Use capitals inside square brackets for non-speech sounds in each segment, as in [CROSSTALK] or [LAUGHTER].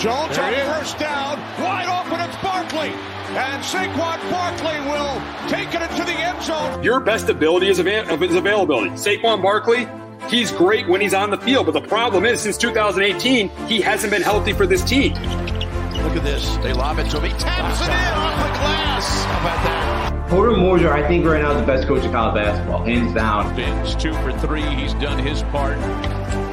Jones on first down, wide open, it's Barkley. And Saquon Barkley will take it into the end zone. Your best ability is, avail- is availability. Saquon Barkley, he's great when he's on the field, but the problem is since 2018, he hasn't been healthy for this team. Look at this. They lob it to him. He taps it in off the glass. How about that? Porter Moser, I think right now is the best coach in college basketball, hands down. Fins two for three. He's done his part.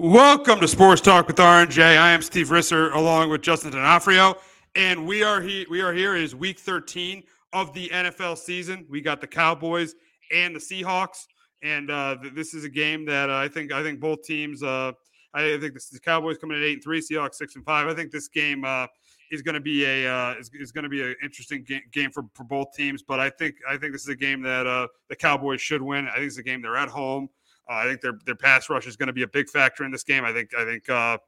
Welcome to Sports Talk with RNJ. I am Steve Risser along with Justin D'Onofrio, and we are here. We are here. It is Week 13 of the NFL season. We got the Cowboys and the Seahawks, and uh, th- this is a game that uh, I think I think both teams. Uh, I think this, the Cowboys coming in at eight and three, Seahawks six and five. I think this game uh, is going to be a uh, is, is going to be an interesting ga- game for, for both teams. But I think I think this is a game that uh, the Cowboys should win. I think it's a game they're at home. Uh, I think their their pass rush is going to be a big factor in this game. I think I think uh,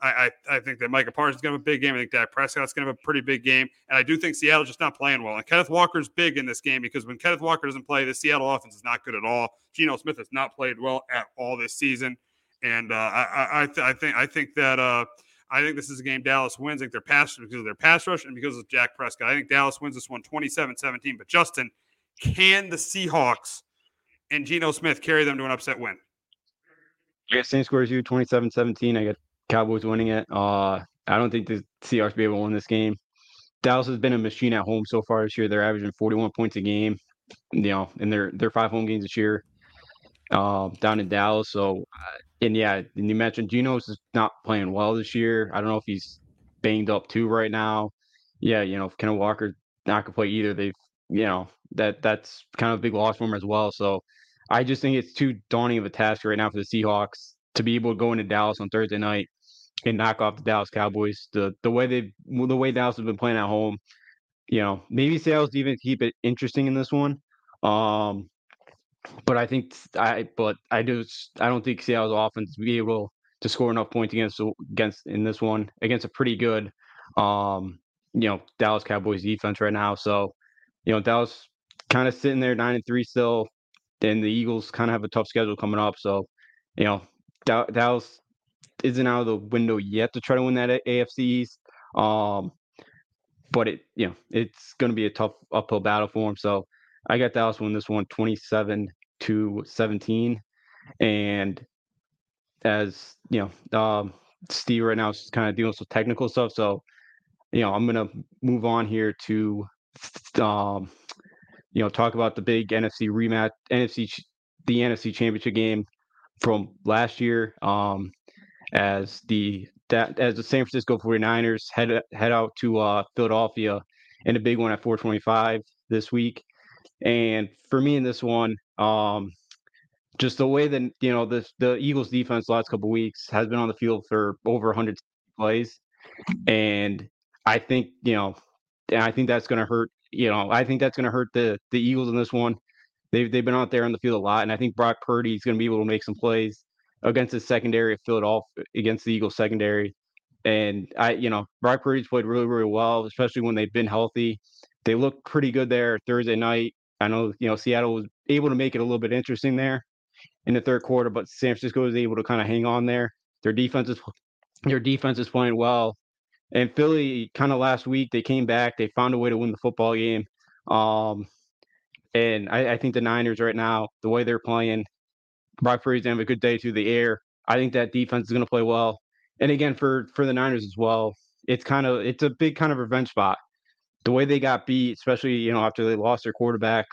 I, I, I think that Micah Parsons is going to have a big game. I think Dak Prescott's going to have a pretty big game, and I do think Seattle's just not playing well. And Kenneth Walker's big in this game because when Kenneth Walker doesn't play, the Seattle offense is not good at all. Geno Smith has not played well at all this season, and uh, I I, th- I think I think that. Uh, I think this is a game Dallas wins. I think their pass because of their pass rush and because of Dak Prescott. I think Dallas wins this one 27-17. But Justin, can the Seahawks and Geno Smith carry them to an upset win? Got same score as you, 27-17. I got Cowboys winning it. Uh, I don't think the Seahawks be able to win this game. Dallas has been a machine at home so far this year. They're averaging 41 points a game, you know, in their their five home games this year, uh, down in Dallas. So, uh, and yeah, and you mentioned Geno's is not playing well this year. I don't know if he's banged up too right now. Yeah, you know, Kenneth Walker not gonna play either, they've you know that that's kind of a big loss for him as well. So, I just think it's too daunting of a task right now for the Seahawks to be able to go into Dallas on Thursday night and knock off the Dallas Cowboys. The the way they the way Dallas has been playing at home, you know, maybe Seattle's even keep it interesting in this one. Um, but I think I but I just I don't think Seattle's offense be able to score enough points against against in this one against a pretty good um you know Dallas Cowboys defense right now. So you know Dallas kind of sitting there nine and three still. Then the Eagles kind of have a tough schedule coming up. So you know Dallas isn't out of the window yet to try to win that AFC East. Um, but it, you know, it's going to be a tough uphill battle for them. So I got Dallas win this one 27 to 17. And as you know, um, Steve right now is kind of dealing with some technical stuff. So you know, I'm gonna move on here to, um, you know, talk about the big NFC rematch, NFC, the NFC Championship game from last year. Um, as the that as the San Francisco 49ers head head out to uh, Philadelphia in a big one at 425 this week. And for me in this one, um, just the way that you know the the Eagles defense the last couple weeks has been on the field for over 100 plays, and I think you know, and I think that's going to hurt. You know, I think that's going to hurt the the Eagles in this one. They've they've been out there on the field a lot, and I think Brock Purdy is going to be able to make some plays against the secondary of Philadelphia against the Eagles secondary. And I, you know, Brock Purdy's played really, really well, especially when they've been healthy. They look pretty good there Thursday night. I know, you know, Seattle was able to make it a little bit interesting there in the third quarter, but San Francisco was able to kind of hang on there. Their defense is their defense is playing well. And Philly kind of last week they came back, they found a way to win the football game. Um, and I, I think the Niners right now, the way they're playing, Brock Purdy's gonna have a good day through the air. I think that defense is gonna play well. And again, for for the Niners as well, it's kind of it's a big kind of revenge spot. The way they got beat, especially you know after they lost their quarterbacks,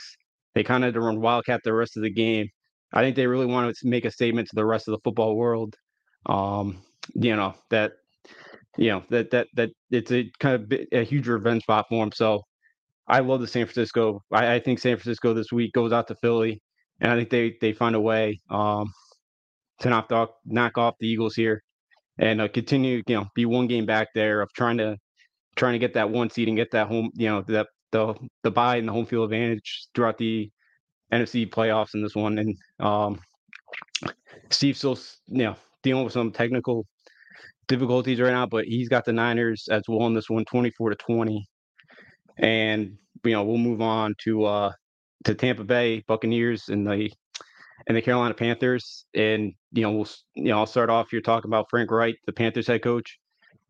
they kind of had to run wildcat the rest of the game. I think they really want to make a statement to the rest of the football world. Um, you know that you know that that that it's a kind of a huge revenge spot for them. So I love the San Francisco. I, I think San Francisco this week goes out to Philly, and I think they they find a way um, to knock off knock off the Eagles here and uh, continue, you know, be one game back there of trying to trying to get that one seed and get that home, you know, that the the buy and the home field advantage throughout the NFC playoffs in this one. And um, Steve still, you know, dealing with some technical difficulties right now, but he's got the Niners as well in this one, 24 to 20. And you know, we'll move on to uh to Tampa Bay Buccaneers and the and the Carolina Panthers. And you know, we'll you know, I'll start off here talking about Frank Reich, the Panthers head coach,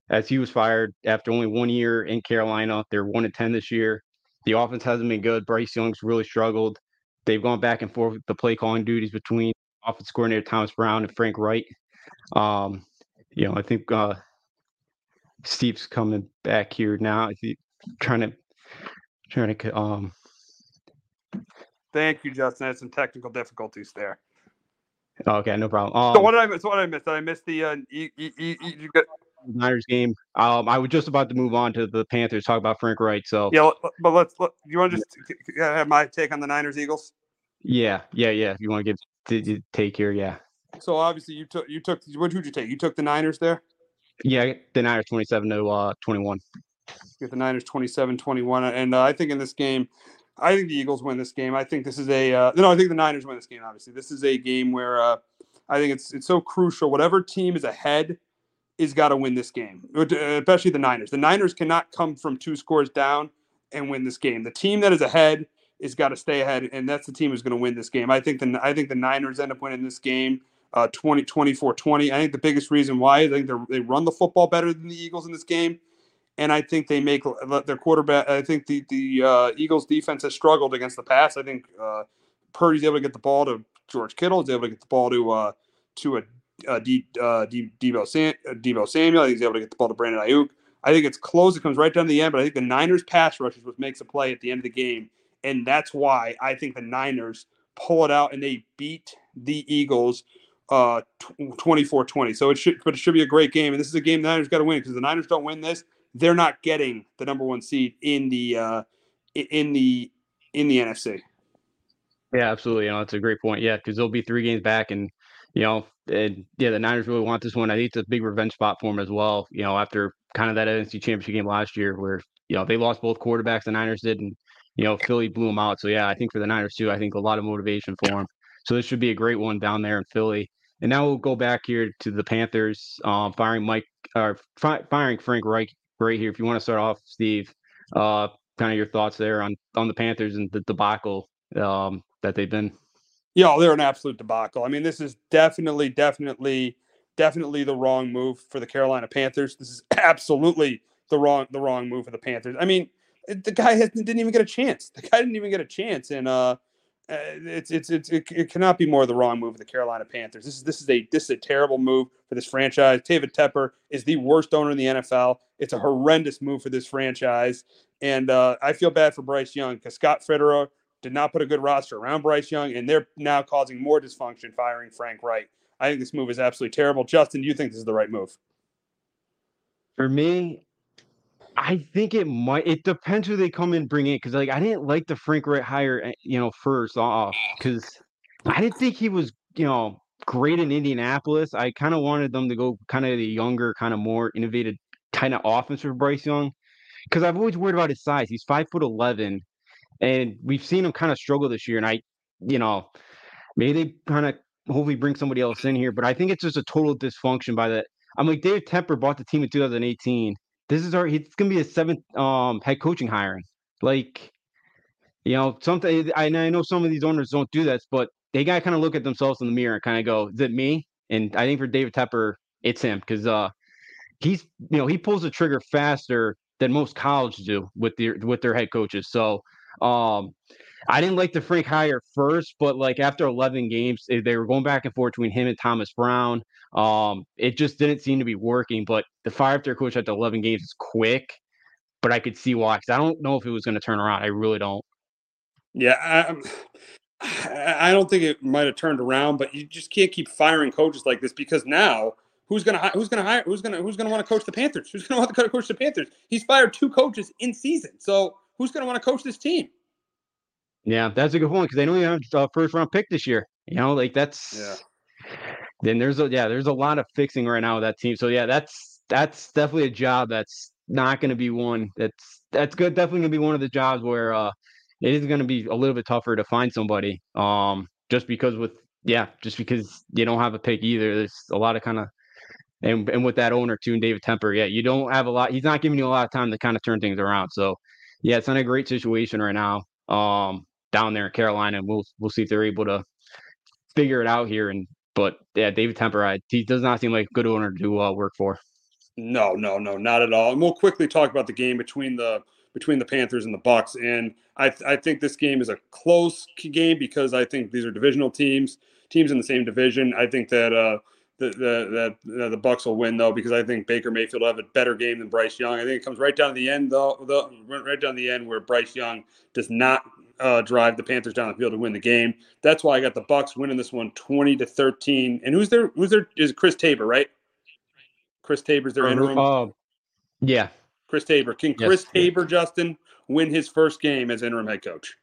as he was fired after only one year in Carolina. They're one and ten this year. The offense hasn't been good. Bryce Young's really struggled. They've gone back and forth with the play calling duties between offense coordinator Thomas Brown and Frank Reich. Um, you know, I think uh, Steve's coming back here now. trying to trying to um Thank you, Justin. I had some technical difficulties there. Okay, no problem. Um, so what did I miss? What did I miss? Did I miss the uh, e- e- e- you got... Niners game? Um, I was just about to move on to the Panthers. Talk about Frank Reich. So yeah, but let's. Let, you want to just have my take on the Niners Eagles? Yeah, yeah, yeah. If you want to give take here, yeah. So obviously you took you took what did you take? You took the Niners there. Yeah, the Niners twenty seven to uh, twenty one. Get the Niners 27-21. and uh, I think in this game, I think the Eagles win this game. I think this is a uh, no. I think the Niners win this game. Obviously, this is a game where uh, I think it's it's so crucial. Whatever team is ahead is got to win this game, uh, especially the Niners. The Niners cannot come from two scores down and win this game. The team that is ahead is got to stay ahead, and that's the team who's going to win this game. I think the I think the Niners end up winning this game. Uh, 20, 24 20. I think the biggest reason why is I think they run the football better than the Eagles in this game and I think they make their quarterback. I think the the uh, Eagles defense has struggled against the pass. I think uh, Purdy's able to get the ball to George Kittle. He's able to get the ball to uh, to a, a D, uh, D, Deebo, Sam, uh, Deebo Samuel. He's able to get the ball to Brandon Aiyuk. I think it's close. It comes right down to the end, but I think the Niners pass rush is what makes a play at the end of the game, and that's why I think the Niners pull it out and they beat the Eagles uh 24-20. So it should but it should be a great game and this is a game the Niners got to win because the Niners don't win this, they're not getting the number one seed in the uh, in the in the NFC. Yeah, absolutely. You know, that's a great point. Yeah, because they'll be three games back, and you know, and yeah, the Niners really want this one. I think it's a big revenge spot for them as well. You know, after kind of that NFC Championship game last year, where you know they lost both quarterbacks, the Niners did, and you know Philly blew them out. So yeah, I think for the Niners too, I think a lot of motivation for them. So this should be a great one down there in Philly. And now we'll go back here to the Panthers, um, firing Mike or fi- firing Frank Reich right here. If you want to start off, Steve, uh, kind of your thoughts there on on the Panthers and the debacle um, that they've been. Yeah, they're an absolute debacle. I mean, this is definitely, definitely, definitely the wrong move for the Carolina Panthers. This is [CLEARS THROAT] absolutely the wrong the wrong move for the Panthers. I mean, the guy has, didn't even get a chance. The guy didn't even get a chance, and uh, uh, it's it's it's it, it, cannot be more the wrong move of the Carolina Panthers. This is this is a this is a terrible move for this franchise. David Tepper is the worst owner in the NFL. It's a horrendous move for this franchise, and uh, I feel bad for Bryce Young because Scott Fitterer did not put a good roster around Bryce Young, and they're now causing more dysfunction firing Frank Reich. I think this move is absolutely terrible. Justin, do you think this is the right move? For me, I think it might. It depends who they come and bring in because like I didn't like the Frank Reich hire, eh, you know, first off because I didn't think he was, you know, great in Indianapolis. I kind of wanted them to go kind of the younger, kind of more innovative kind of offense for Bryce Young because I've always worried about his size. He's five foot eleven, and we've seen him kind of struggle this year. And I, you know, maybe they kind of hopefully bring somebody else in here, but I think it's just a total dysfunction by that. I'm like Dave Tepper bought the team in 2018 this is our it's gonna be a seventh um head coaching hiring. Like, you know, something I, I know some of these owners don't do this, but they gotta kind of look at themselves in the mirror and kind of go, is it me? And I think for David Tepper, it's him because uh he's you know he pulls the trigger faster than most colleges do with their with their head coaches. So um I didn't like the Frank hire first, but like after 11 games, they were going back and forth between him and Thomas Brown. Um, it just didn't seem to be working. But the fire their coach after 11 games is quick, but I could see why. Because I don't know if it was going to turn around. I really don't. Yeah, [SIGHS] I, I don't think it might have turned around, but you just can't keep firing coaches like this because now who's gonna who's gonna hire who's gonna who's gonna want to coach the Panthers? Who's gonna [LAUGHS] want to coach the Panthers? He's fired two coaches in season, so who's gonna want to coach this team? Yeah, that's a good point because they don't even have a first round pick this year. You know, like that's yeah. Then there's a yeah, there's a lot of fixing right now with that team. So yeah, that's that's definitely a job that's not going to be one that's that's good. Definitely going to be one of the jobs where uh, it is going to be a little bit tougher to find somebody. Um, just because with yeah, just because you don't have a pick either. There's a lot of kind of and and with that owner too, and David Tepper, yeah, you don't have a lot. He's not giving you a lot of time to kind of turn things around. So yeah, it's not a great situation right now. Um, down there in Carolina. And we'll we'll see if they're able to figure it out here. And but yeah, David Tepper, I, he does not seem like a good owner to uh, work for. No, no, no, not at all. And we'll quickly talk about the game between the between the Panthers and the Bucks. And I th- I think this game is a close game because I think these are divisional teams, teams in the same division. I think that uh, the the the, the Bucks will win though because I think Baker Mayfield will have a better game than Bryce Young. I think it comes right down to the end though, the, right down the end where Bryce Young does not uh, drive the Panthers down the field to win the game. That's why I got the Bucks winning this one 20 to 13. And who's there? Who's there? Is Chris Tabor, right? Chris Tabor's their interim. Uh, yeah. Chris Tabor. Can Chris yes, Tabor, Justin, win his first game as interim head coach?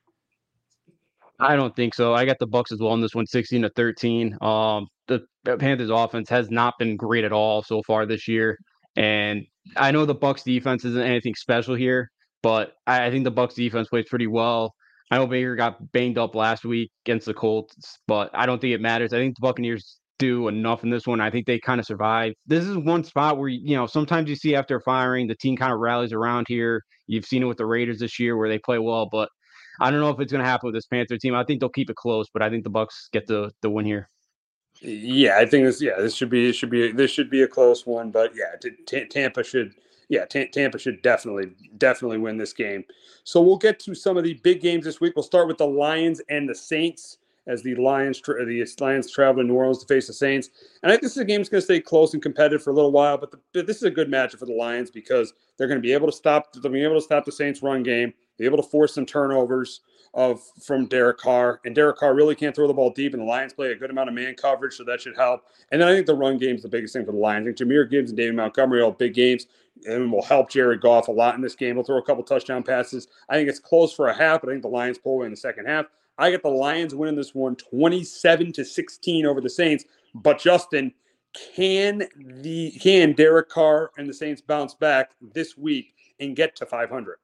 I don't think so. I got the Bucks as well in this one, 16 to 13. Um, the Panthers offense has not been great at all so far this year. And I know the Bucks defense isn't anything special here, but I think the Bucks defense plays pretty well. I know Baker got banged up last week against the Colts, but I don't think it matters. I think the Buccaneers do enough in this one. I think they kind of survive. This is one spot where you know sometimes you see after firing the team kind of rallies around here. You've seen it with the Raiders this year where they play well, but I don't know if it's going to happen with this Panther team. I think they'll keep it close, but I think the Bucks get the the win here. Yeah, I think this. Yeah, this should be. Should be. This should be a close one. But yeah, t- Tampa should yeah, T- Tampa should definitely, definitely win this game. So we'll get to some of the big games this week. We'll start with the Lions and the Saints as the Lions tra- the Lions travel to New Orleans to face the Saints. And I think this is a game that's going to stay close and competitive for a little while. But, the, but this is a good matchup for the Lions because they're going to be able to stop. They'll be able to stop the Saints' run game. Be able to force some turnovers of from Derek Carr. And Derek Carr really can't throw the ball deep, and the Lions play a good amount of man coverage, so that should help. And then I think the run game is the biggest thing for the Lions. I think Jahmyr Gibbs and David Montgomery all big games and will help Jared Goff a lot in this game. He'll throw a couple touchdown passes. I think it's close for a half, but I think the Lions pull away in the second half. I get the Lions winning this one 27 to 16 over the Saints. But Justin, can the can Derek Carr and the Saints bounce back this week and get to 500?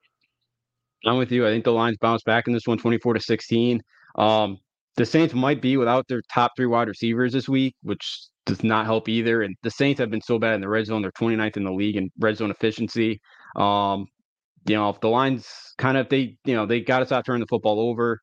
I'm with you. I think the Lions bounce back in this one 24 to 16. Um, the Saints might be without their top three wide receivers this week, which does not help either. And the Saints have been so bad in the red zone. They're 29th in the league in red zone efficiency. Um, you know, if the Lions kind of they, you know, they got to stop turning the football over.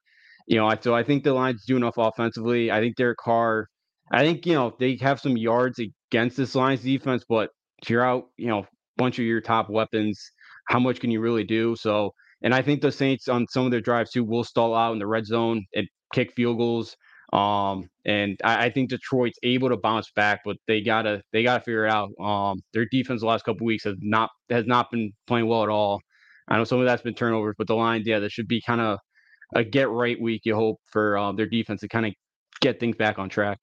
You know, so I think the Lions do enough offensively. I think Derek Carr, I think, you know, they have some yards against this Lions defense, but you're out, you know, bunch of your top weapons. How much can you really do? So, and I think the Saints on some of their drives too will stall out in the red zone and kick field goals. Um, and I, I, think Detroit's able to bounce back, but they gotta they gotta figure it out. Um, their defense the last couple weeks has not has not been playing well at all. I know some of that's been turnovers, but the Lions, yeah, that should be kind of a get right week. You hope for um, their defense to kind of get things back on track.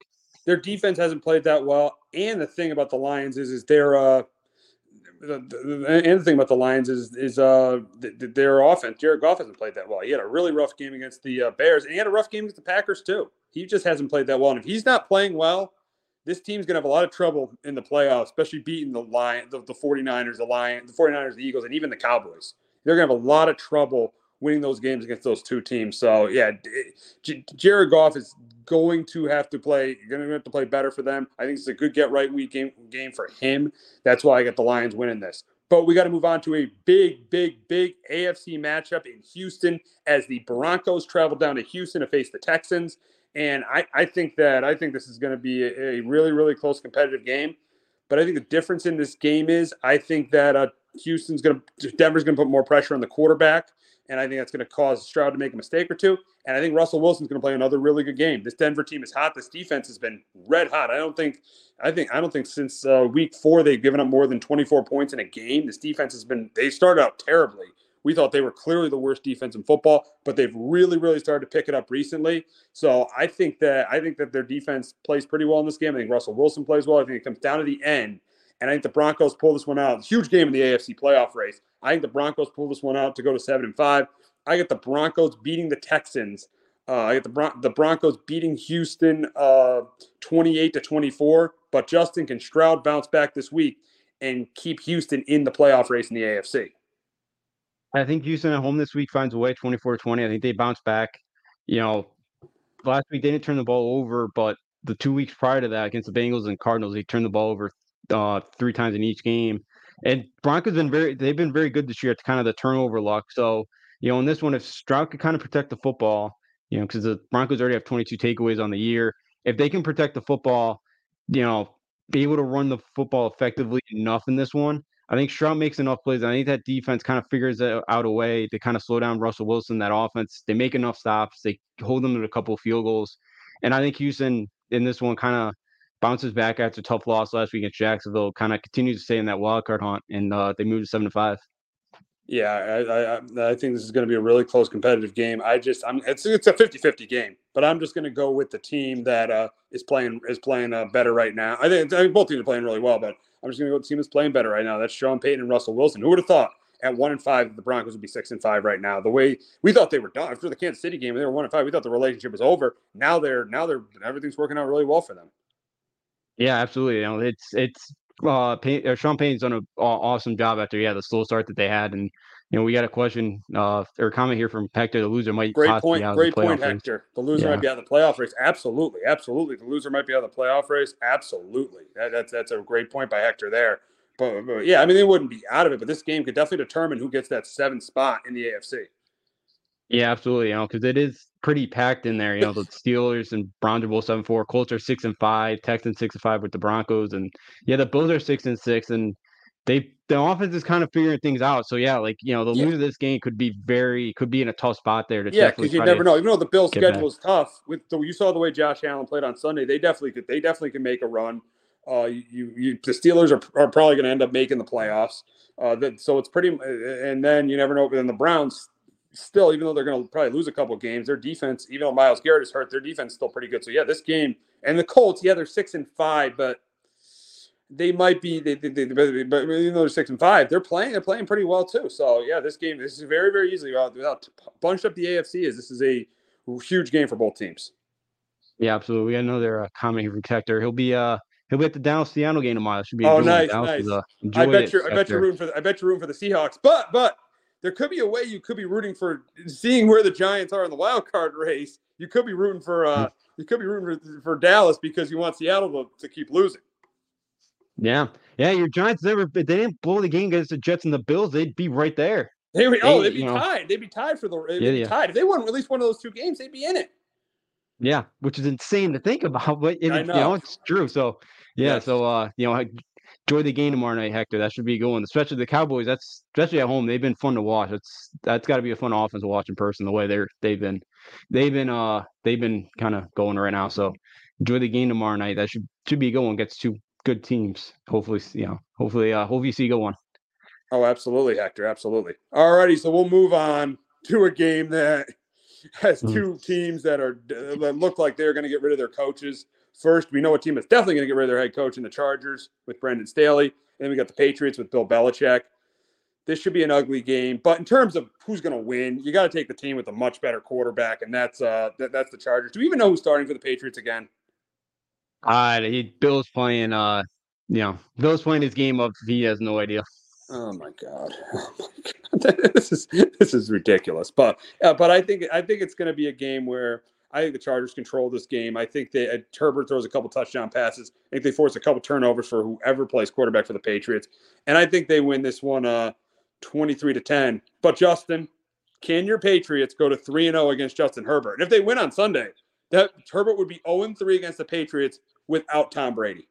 Their defense hasn't played that well, and the thing about the Lions is is they're uh, the, the, and the thing about the Lions is is uh their offense. Jared Goff hasn't played that well. He had a really rough game against the uh, Bears, and he had a rough game against the Packers too. He just hasn't played that well. And if he's not playing well, this team's gonna have a lot of trouble in the playoffs, especially beating the Lion, the, the 49ers, the Lions, the 49ers, the Eagles, and even the Cowboys. They're gonna have a lot of trouble winning those games against those two teams. So yeah, Jared Goff is going to have to play. You're Going to have to play better for them. I think it's a good get right week game game for him. That's why I got the Lions winning this. But we got to move on to a big, big, big AFC matchup in Houston as the Broncos travel down to Houston to face the Texans. And I, I think that I think this is going to be a, a, really, really close competitive game. But I think the difference in this game is I think that uh, Houston's going to Denver's going to put more pressure on the quarterback and I think that's going to cause Stroud to make a mistake or two. And I think Russell Wilson's going to play another really good game. This Denver team is hot. This defense has been red hot. I don't think, I think, I don't think since uh, week four they've given up more than 24 points in a game. This defense has been. They started out terribly. We thought they were clearly the worst defense in football, but they've really, really started to pick it up recently. So I think that I think that their defense plays pretty well in this game. I think Russell Wilson plays well. I think it comes down to the end and I think the Broncos pull this one out. Huge game in the AFC playoff race. I think the Broncos pull this one out to go to seven and five. I get the Broncos beating the Texans. Uh, I get the Bron- the Broncos beating Houston uh, 28 to 24. But Justin can Stroud bounce back this week and keep Houston in the playoff race in the AFC. I think Houston at home this week finds a way 24 20. I think they bounce back. You know, last week they didn't turn the ball over, but the two weeks prior to that against the Bengals and Cardinals, they turned the ball over uh, three times in each game. And Broncos been very they've been very good this year at kind of the turnover luck. So you know, in this one, if Stroud could kind of protect the football, you know, because the Broncos already have 22 takeaways on the year. If they can protect the football, you know, be able to run the football effectively enough in this one, I think Stroud makes enough plays. I think that defense kind of figures out a way to kind of slow down Russell Wilson. That offense, they make enough stops. They hold them to a couple field goals, and I think Houston in this one kind of bounces back after a tough loss last week against Jacksonville. Kind of continues to stay in that wild card hunt, and uh, they move to seven to five. Yeah, I, I, I think this is going to be a really close competitive game. I just I'm it's it's a 50-50 game, but I'm just going to go with the team that uh, is playing is playing uh, better right now. I think, I think both teams are playing really well, but I'm just going to go with the team that's playing better right now. That's Sean Payton and Russell Wilson. Who would have thought at one and five the Broncos would be six and five right now? The way we thought they were done after the Kansas City game, they were one and five. We thought the relationship was over. Now they're now they're everything's working out really well for them. Yeah, absolutely. You know, it's it's uh, Pay, uh, Sean Payton's done an awesome job after yeah the slow start that they had, and you know, we got a question uh, or a comment here from Hector. The loser might great point. Great point, Hector. The loser yeah. might be out of the playoff race. Absolutely, absolutely. The loser might be out of the playoff race. Absolutely. That, that's that's a great point by Hector there. But, but, yeah, I mean they wouldn't be out of it, but this game could definitely determine who gets that seventh spot in the AFC. Yeah, absolutely. You know, because it is pretty packed in there. You know, the [LAUGHS] Steelers and Browns are both seven four. Colts are six and five. Texans six and five with the Broncos, and yeah, the Bills are six and six. And they the offense is kind of figuring things out. So yeah, like you know, the yeah. loser of this game could be very could be in a tough spot there. To yeah, because you never know. Even though the Bills' schedule is tough, with the, you saw the way Josh Allen played on Sunday, they definitely could. They definitely can make a run. Uh, you, you, the Steelers are, are probably going to end up making the playoffs. Uh, that, so it's pretty, and then you never know. But then the Browns, still, even though they're going to probably lose a couple games, their defense, even though Myles Garrett is hurt, their defense is still pretty good. So yeah, this game and the Colts, yeah, they're six and five, but they might be they, they, they, but even though they're six and five, they're playing they're playing pretty well too. So yeah, this game this is very very easily without, without bunched up the AFC is this is a huge game for both teams. Yeah, absolutely. We got another uh, comment here from Hector. He'll be uh he'll be at the Dallas Seattle game tomorrow. Should be oh nice nice. Uh, I bet you I bet you're rooting for the, I bet you're rooting for the Seahawks, but but there could be a way you could be rooting for seeing where the Giants are in the wild card race. You could be rooting for uh hmm. you could be rooting for, for Dallas because you want Seattle to, to keep losing. Yeah, yeah. Your Giants never they didn't blow the game against the Jets and the Bills. They'd be right there. They were, oh, they'd be tied. Know. They'd be tied for the. They'd yeah, yeah. tied if they won at least one of those two games. They'd be in it. Yeah, which is insane to think [LAUGHS] about, but it, know. you know it's true. So yeah, yes. so uh, you know, enjoy the game tomorrow night, Hector. That should be going. Especially the Cowboys. That's especially at home. They've been fun to watch. It's that's got to be a fun offense to watch in person. The way they're they've been they've been uh they've been kind of going right now. So enjoy the game tomorrow night. That should should be a good one. Gets two good teams. Hopefully, you know, hopefully, uh, hopefully you see good one. Oh, absolutely, Hector. Absolutely. All righty, so we'll move on to a game that [LAUGHS] has Mm. two teams that are that look like they're going to get rid of their coaches. First, we know a team that's definitely going to get rid of their head coach in the Chargers with Brandon Staley. And then we got the Patriots with Bill Belichick. This should be an ugly game, but in terms of who's going to win, you got to take the team with a much better quarterback, and that's uh that, that's the Chargers. Do we even know who's starting for the Patriots again? Uh, he, Bill's playing. Uh, you know, Bill's playing his game of he has no idea. Oh my god, [LAUGHS] oh [LAUGHS] this is this is ridiculous. But uh, but I think I think it's going to be a game where I think the Chargers control this game. I think they uh, Herbert throws a couple touchdown passes. I think they force a couple turnovers for whoever plays quarterback for the Patriots, and I think they win this one uh, twenty three to ten. But Justin, can your Patriots go to three and zero against Justin Herbert? And if they win on Sunday, that Herbert would be zero and three against the Patriots without Tom Brady.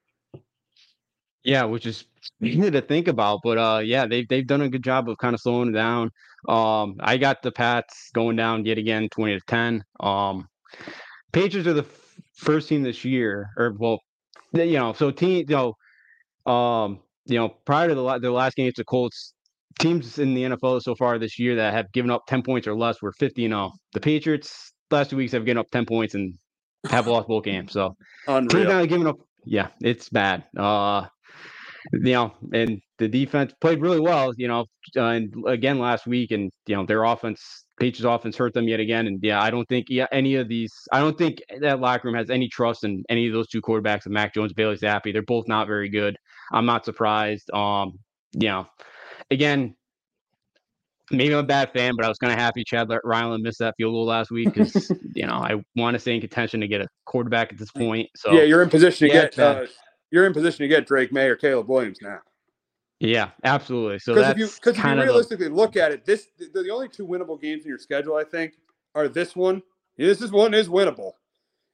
Yeah, which is easy to think about, but uh, yeah, they've they've done a good job of kind of slowing it down. Um, I got the Pats going down yet again, twenty to ten. Um, Patriots are the f- first team this year, or well, you know, so team, you know, um, you know, prior to the la- the last game against the Colts, teams in the NFL so far this year that have given up ten points or less were fifty and zero. The Patriots last two weeks have given up ten points and have lost both [LAUGHS] games. So teams Unreal. giving up, yeah, it's bad. Uh, you know, and the defense played really well, you know, uh, and again last week, and you know their offense, Patriots offense hurt them yet again, and yeah, I don't think yeah any of these, I don't think that locker room has any trust in any of those two quarterbacks, of Mac Jones, Bailey Zappe. They're both not very good. I'm not surprised. Um, you know, again. Maybe I'm a bad fan, but I was kind of happy Chad Ryland missed that field goal last week because [LAUGHS] you know I want to stay in contention to get a quarterback at this point. So yeah, you're in position to Yeah, get uh, you're in position to get Drake Maye or Caleb Williams now. Yeah, absolutely. So Because that's if you because if you kind of the- realistically look at it, this the, the only two winnable games in your schedule, I think, are this one. This is one is winnable,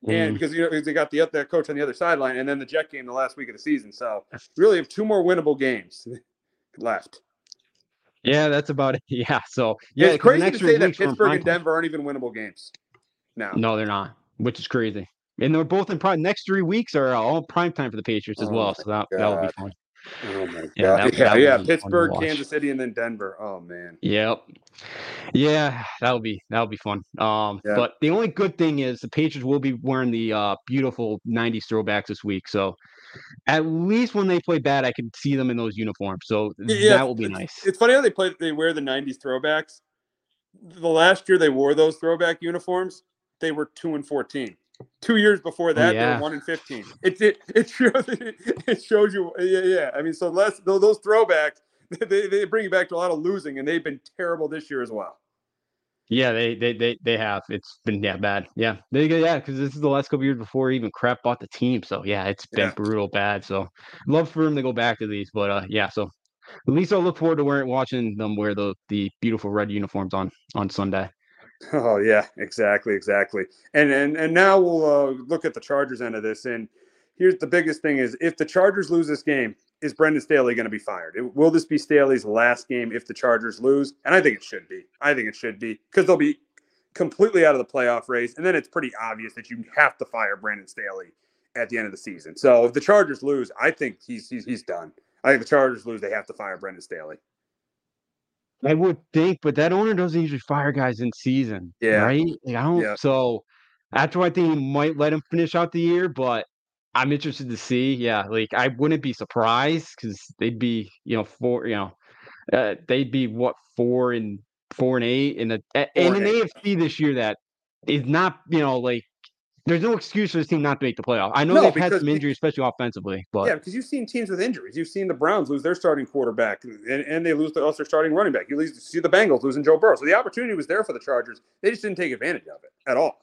and Mm. because you know 'cause they got the that coach on the other sideline, and then the Jet game the last week of the season. So really, have two more winnable games [LAUGHS] left. Yeah, that's about it. [LAUGHS] Yeah. So yeah, it's crazy to say that weeks we're in Pittsburgh and. Denver aren't even winnable games. now. No, they're not, which is crazy. And they're both in prime. Next three weeks are all prime time for the Patriots as Oh well. So that that will be fun. Oh my god! Yeah, that- yeah, that yeah. would be fun to Pittsburgh. Kansas City, and then Denver. Oh man. Yep. Yeah, that'll be that'll be fun. Um, Yeah. but the only good thing is the Patriots will be wearing the uh beautiful '90s throwbacks this week. So at least when they play bad, I can see them in those uniforms. So Yeah, that will be it's- nice. It's funny how they play. They wear the '90s throwbacks. The last year they wore those throwback uniforms, they were two and fourteen. Two years before oh, that, they Oh, yeah. were one and fifteen. It it [LAUGHS] it shows it shows you. Yeah, yeah. I mean, so less those throwbacks, [LAUGHS] they, they bring you back to a lot of losing, and they've been terrible this year as well. Yeah, they they they they have. It's been yeah bad. Yeah, they go yeah because this is the last couple years before even Kraft bought the team. So yeah, it's been Yeah. brutal bad. So love for them to go back to these, but uh yeah. So at least I'll look forward to wearing watching them wear the the beautiful red uniforms on on Sunday. [LAUGHS] Oh yeah, exactly, exactly. And and and now we'll uh, look at the Chargers end of this. And here's the biggest thing: is if the Chargers lose this game, is Brandon Staley going to be fired? It- will this be Staley's last game if the Chargers lose? And I think it should be. I think it should be because they'll be completely out of the playoff race, and then it's pretty obvious that you have to fire Brandon Staley at the end of the season. So if the Chargers lose, I think he's he's, he's done. I think the Chargers lose, they have to fire Brandon Staley. I would think, but that owner doesn't usually fire guys in season. Yeah. Right? Like, I don't Yeah. so after I think he might let him finish out the year, but I'm interested to see. Yeah, like I wouldn't be surprised because they'd be, you know, four, you know, uh, they'd be what four and four and eight in the in an AFC this year that is not, you know, like there's no excuse for this team not to make the playoff. I know No, they've had some injuries, especially offensively, but Yeah, because you've seen teams with injuries. You've seen the Browns lose their starting quarterback, and, and they lose the, also their starting running back. You lose, see the Bengals losing Joe Burrow. So the opportunity was there for the Chargers. They just didn't take advantage of it at all.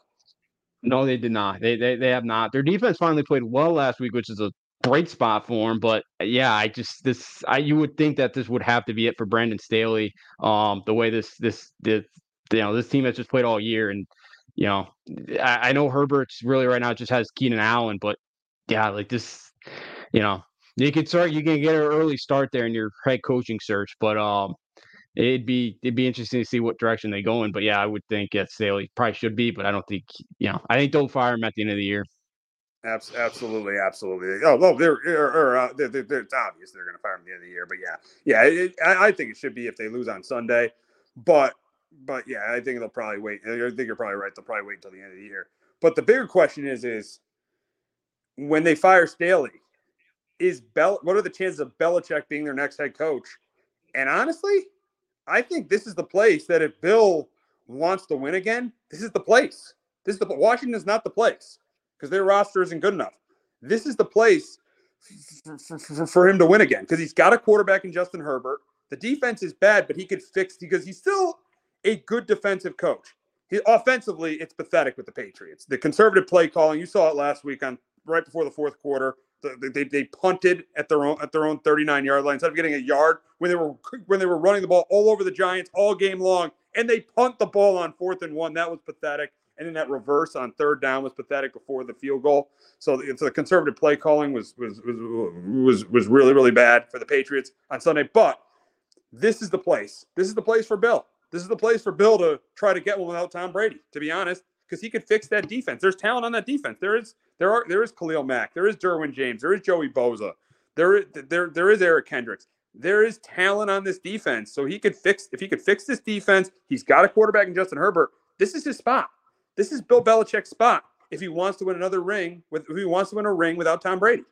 No, they did not. They they they have not. Their defense finally played well last week, which is a bright spot for them. But uh, yeah, I just this I you would think that this would have to be it for Brandon Staley. Um, the way this this this you know this team has just played all year, and you know I, I know Herbert's really right now just has Keenan Allen, but yeah, like this, you know you could start you can get an early start there in your head coaching search, but um. It'd be it'd be interesting to see what direction they go in. But yeah, I would think yeah, Staley probably should be, but I don't think you know. I think don't fire him at the end of the year. Absolutely, absolutely. Oh, well, they're, or, uh, they're, they're, it's obvious they're going to fire him at the end of the year. But yeah, yeah, it, I, I think it should be if they lose on Sunday. But but yeah, I think they'll probably wait. I think you're probably right. They'll probably wait until the end of the year. But the bigger question is is when they fire Staley, is Bell? What are the chances of Belichick being their next head coach? And honestly, I think this is the place that if Bill wants to win again, this is the place. This is the Washington is not the place because their roster isn't good enough. This is the place for, for, for him to win again because he's got a quarterback in Justin Herbert. The defense is bad, but he could fix because he's still a good defensive coach. He, offensively, it's pathetic with the Patriots. The conservative play calling, you saw it last week on right before the fourth quarter. They, they punted at their own at their own 39 yard line instead of getting a yard when they were when they were running the ball all over the Giants all game long, and they punt the ball on fourth and one. That was pathetic. And then that reverse on third down was pathetic before the field goal. So the, so the conservative play calling was was was was was really really bad for the Patriots on Sunday. But this is the place. This is the place for Bill. This is the place for Bill to try to get one without Tom Brady. To be honest, because he could fix that defense. There's talent on that defense. There is there are there is Khalil Mack. There is Derwin James. There is Joey Bosa. There there there is Eric Kendricks. There is talent on this defense. So he could fix if he could fix this defense. He's got a quarterback in Justin Herbert. This is his spot. This is Bill Belichick's spot if he wants to win another ring with if he wants to win a ring without Tom Brady.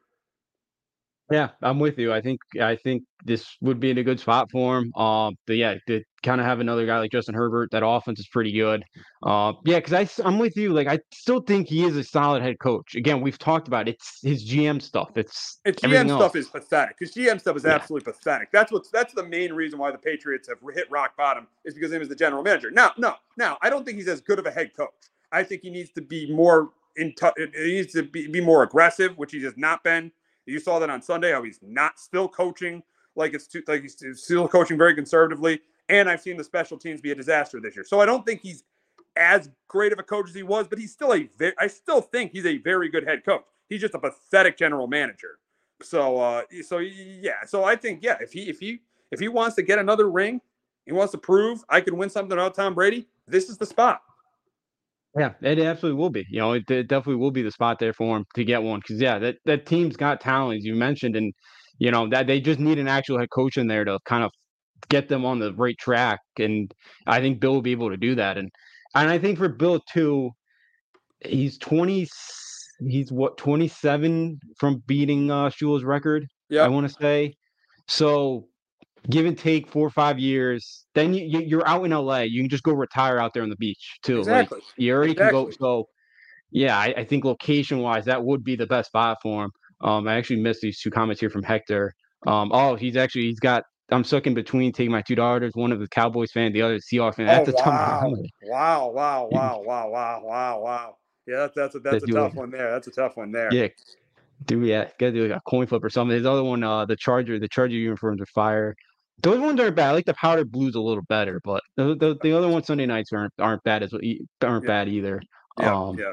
Yeah, I'm with you. I think I think this would be in a good spot for him. Um, but yeah, to kind of have another guy like Justin Herbert, that offense is pretty good. Uh, yeah, because I I'm with you. Like I still think he is a solid head coach. Again, we've talked about it. it's his GM stuff. It's it's GM stuff is pathetic. Because GM stuff is yeah. absolutely pathetic. That's what's that's the main reason why the Patriots have hit rock bottom is because him as the general manager. Now, no, now I don't think he's as good of a head coach. I think he needs to be more in. T- he needs to be, be more aggressive, which he has not been. You saw that on Sunday how he's not still coaching like it's too, like he's still coaching very conservatively. And I've seen the special teams be a disaster this year. So I don't think he's as great of a coach as he was, but he's still a. Very, I still think he's a very good head coach. He's just a pathetic general manager. So uh, so yeah. So I think yeah, if he if he if he wants to get another ring, he wants to prove I can win something without Tom Brady. This is the spot. Yeah, it absolutely will be. You know, it, it definitely will be the spot there for him to get one because yeah, that that team's got talent as you mentioned, and you know that they just need an actual head coach in there to kind of get them on the right track, and I think Bill will be able to do that, and and I think for Bill too, he's twenty, he's what twenty seven from beating uh Shula's record. Yeah, I want to say. So give and take four or five years, then you, you are out in LA. You can just go retire out there on the beach too. Exactly. Like, you already exactly. can go. So yeah, I, I think location wise, that would be the best spot for him. Um, I actually missed these two comments here from Hector. Um, oh, he's actually he's got. I'm stuck in between taking my two daughters. One of the Cowboys fan, the other Seahawks fan. That's oh, a wow. tough wow, wow, [LAUGHS] wow, wow, wow, wow, wow. Yeah, that's that's a, that's a tough one there. That's a tough one there. Yeah, do yeah, gotta do like a coin flip or something. His other one, uh, the Charger, the Charger uniforms are fire. Those ones aren't bad. I like the powder blues a little better, but the the, the other ones Sunday nights aren't aren't bad as aren't yeah. bad either. Yeah, um, yeah.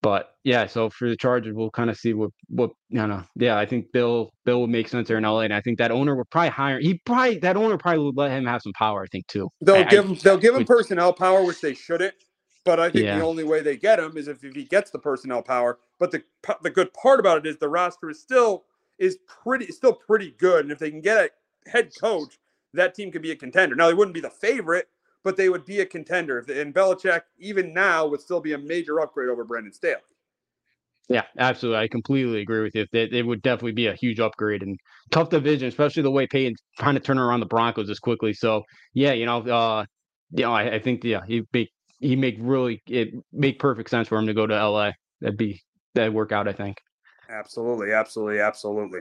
But yeah, so for the Chargers, we'll kind of see what what you know. Yeah, I think Bill Bill would make sense there in LA, and I think that owner would probably hire. He probably that owner probably would let him have some power. I think too. They'll I, give him they'll give him personnel power, which they shouldn't. But I think yeah. the only way they get him is if, if he gets the personnel power. But the the good part about it is the roster is still is pretty still pretty good, and if they can get a head coach, that team could be a contender. Now they wouldn't be the favorite, but they would be a contender. And Belichick, even now, would still be a major upgrade over Brandon Staley. Yeah, absolutely. I completely agree with you. It, would definitely be a huge upgrade and tough division, especially the way Payton trying to turn around the Broncos as quickly. So yeah, you know, uh, you know, I, I think yeah, he make he make really it make perfect sense for him to go to LA. That'd be that'd work out. I think. Absolutely, absolutely, absolutely.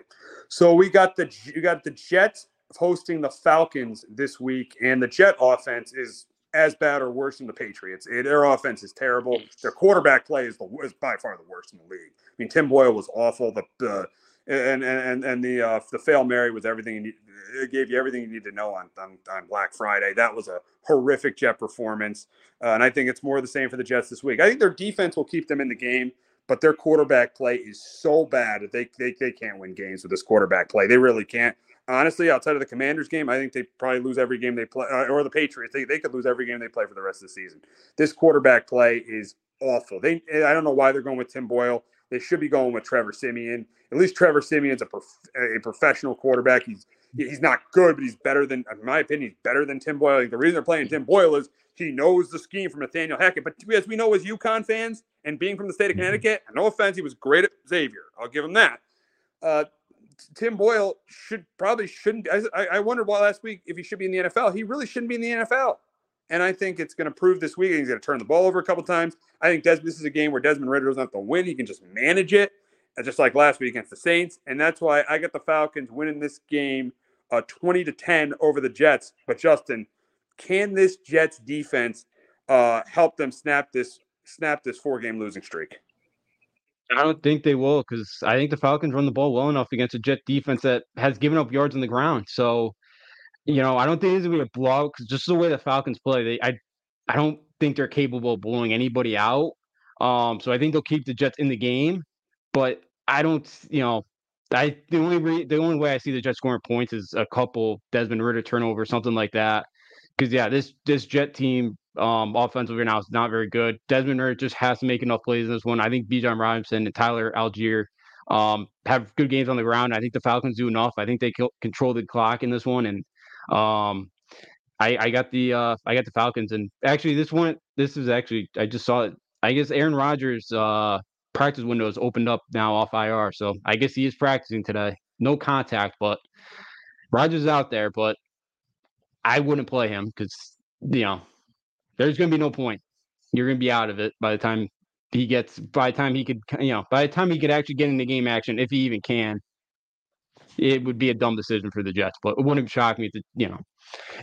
So we got the you got the Jets hosting the Falcons this week, and the Jet offense is as bad or worse than the Patriots. Their offense is terrible. Their quarterback play is, the, is by far the worst in the league. I mean, Tim Boyle was awful. The, the and and and the uh, the fail Mary was everything. You need, it gave you everything you need to know on, on, on Black Friday. That was a horrific Jet performance, uh, and I think it's more the same for the Jets this week. I think their defense will keep them in the game, but their quarterback play is so bad that they they, they can't win games with this quarterback play. They really can't. honestly, outside of the Commanders game, I think they probably lose every game they play, uh, or the Patriots. They, they could lose every game they play for the rest of the season. This quarterback play is awful. They I don't know why they're going with Tim Boyle. They should be going with Trevor Siemian. At least Trevor Siemian's a prof- a professional quarterback. He's he's not good, but he's better than, in my opinion, he's better than Tim Boyle. Like the reason they're playing Tim Boyle is he knows the scheme from Nathaniel Hackett. But as we know as UConn fans and being from the state of Connecticut, no offense, he was great at Xavier. I'll give him that. Uh, Tim Boyle should probably shouldn't. I, I wondered why last week if he should be in the NFL. He really shouldn't be in the NFL. And I think it's going to prove this week. He's going to turn the ball over a couple times. I think Des, this is a game where Desmond Ridder doesn't have to win. He can just manage it, uh, just like last week against the Saints. And that's why I got the Falcons winning this game uh, 20 to 10 over the Jets. But Justin, can this Jets defense uh, help them snap this snap this four game losing streak? I don't think they will because I think the Falcons run the ball well enough against a Jet defense that has given up yards on the ground. So, you know, I don't think it's gonna be a blowout because just the way the Falcons play, they I I don't think they're capable of blowing anybody out. Um, so I think they'll keep the Jets in the game, but I don't, you know, I the only re, the only way I see the Jets scoring points is a couple Desmond Ridder turnover, something like that. Because yeah, this this Jet team um, offensively right now is not very good. Desmond Ridder just has to make enough plays in this one. I think Bijan Robinson and Tyler Allgeier um, have good games on the ground. I think the Falcons do enough. I think they control the clock in this one, and um, I, I got the uh, I got the Falcons. And actually, this one, this is actually I just saw it. I guess Aaron Rodgers' uh, practice window is opened up now off IR, so I guess he is practicing today. No contact, but Rodgers is out there. But I wouldn't play him because you know there's going to be no point. You're going to be out of it by the time he gets. By the time he could, you know, by the time he could actually get into game action, if he even can, it would be a dumb decision for the Jets. But it wouldn't shock me to, you know,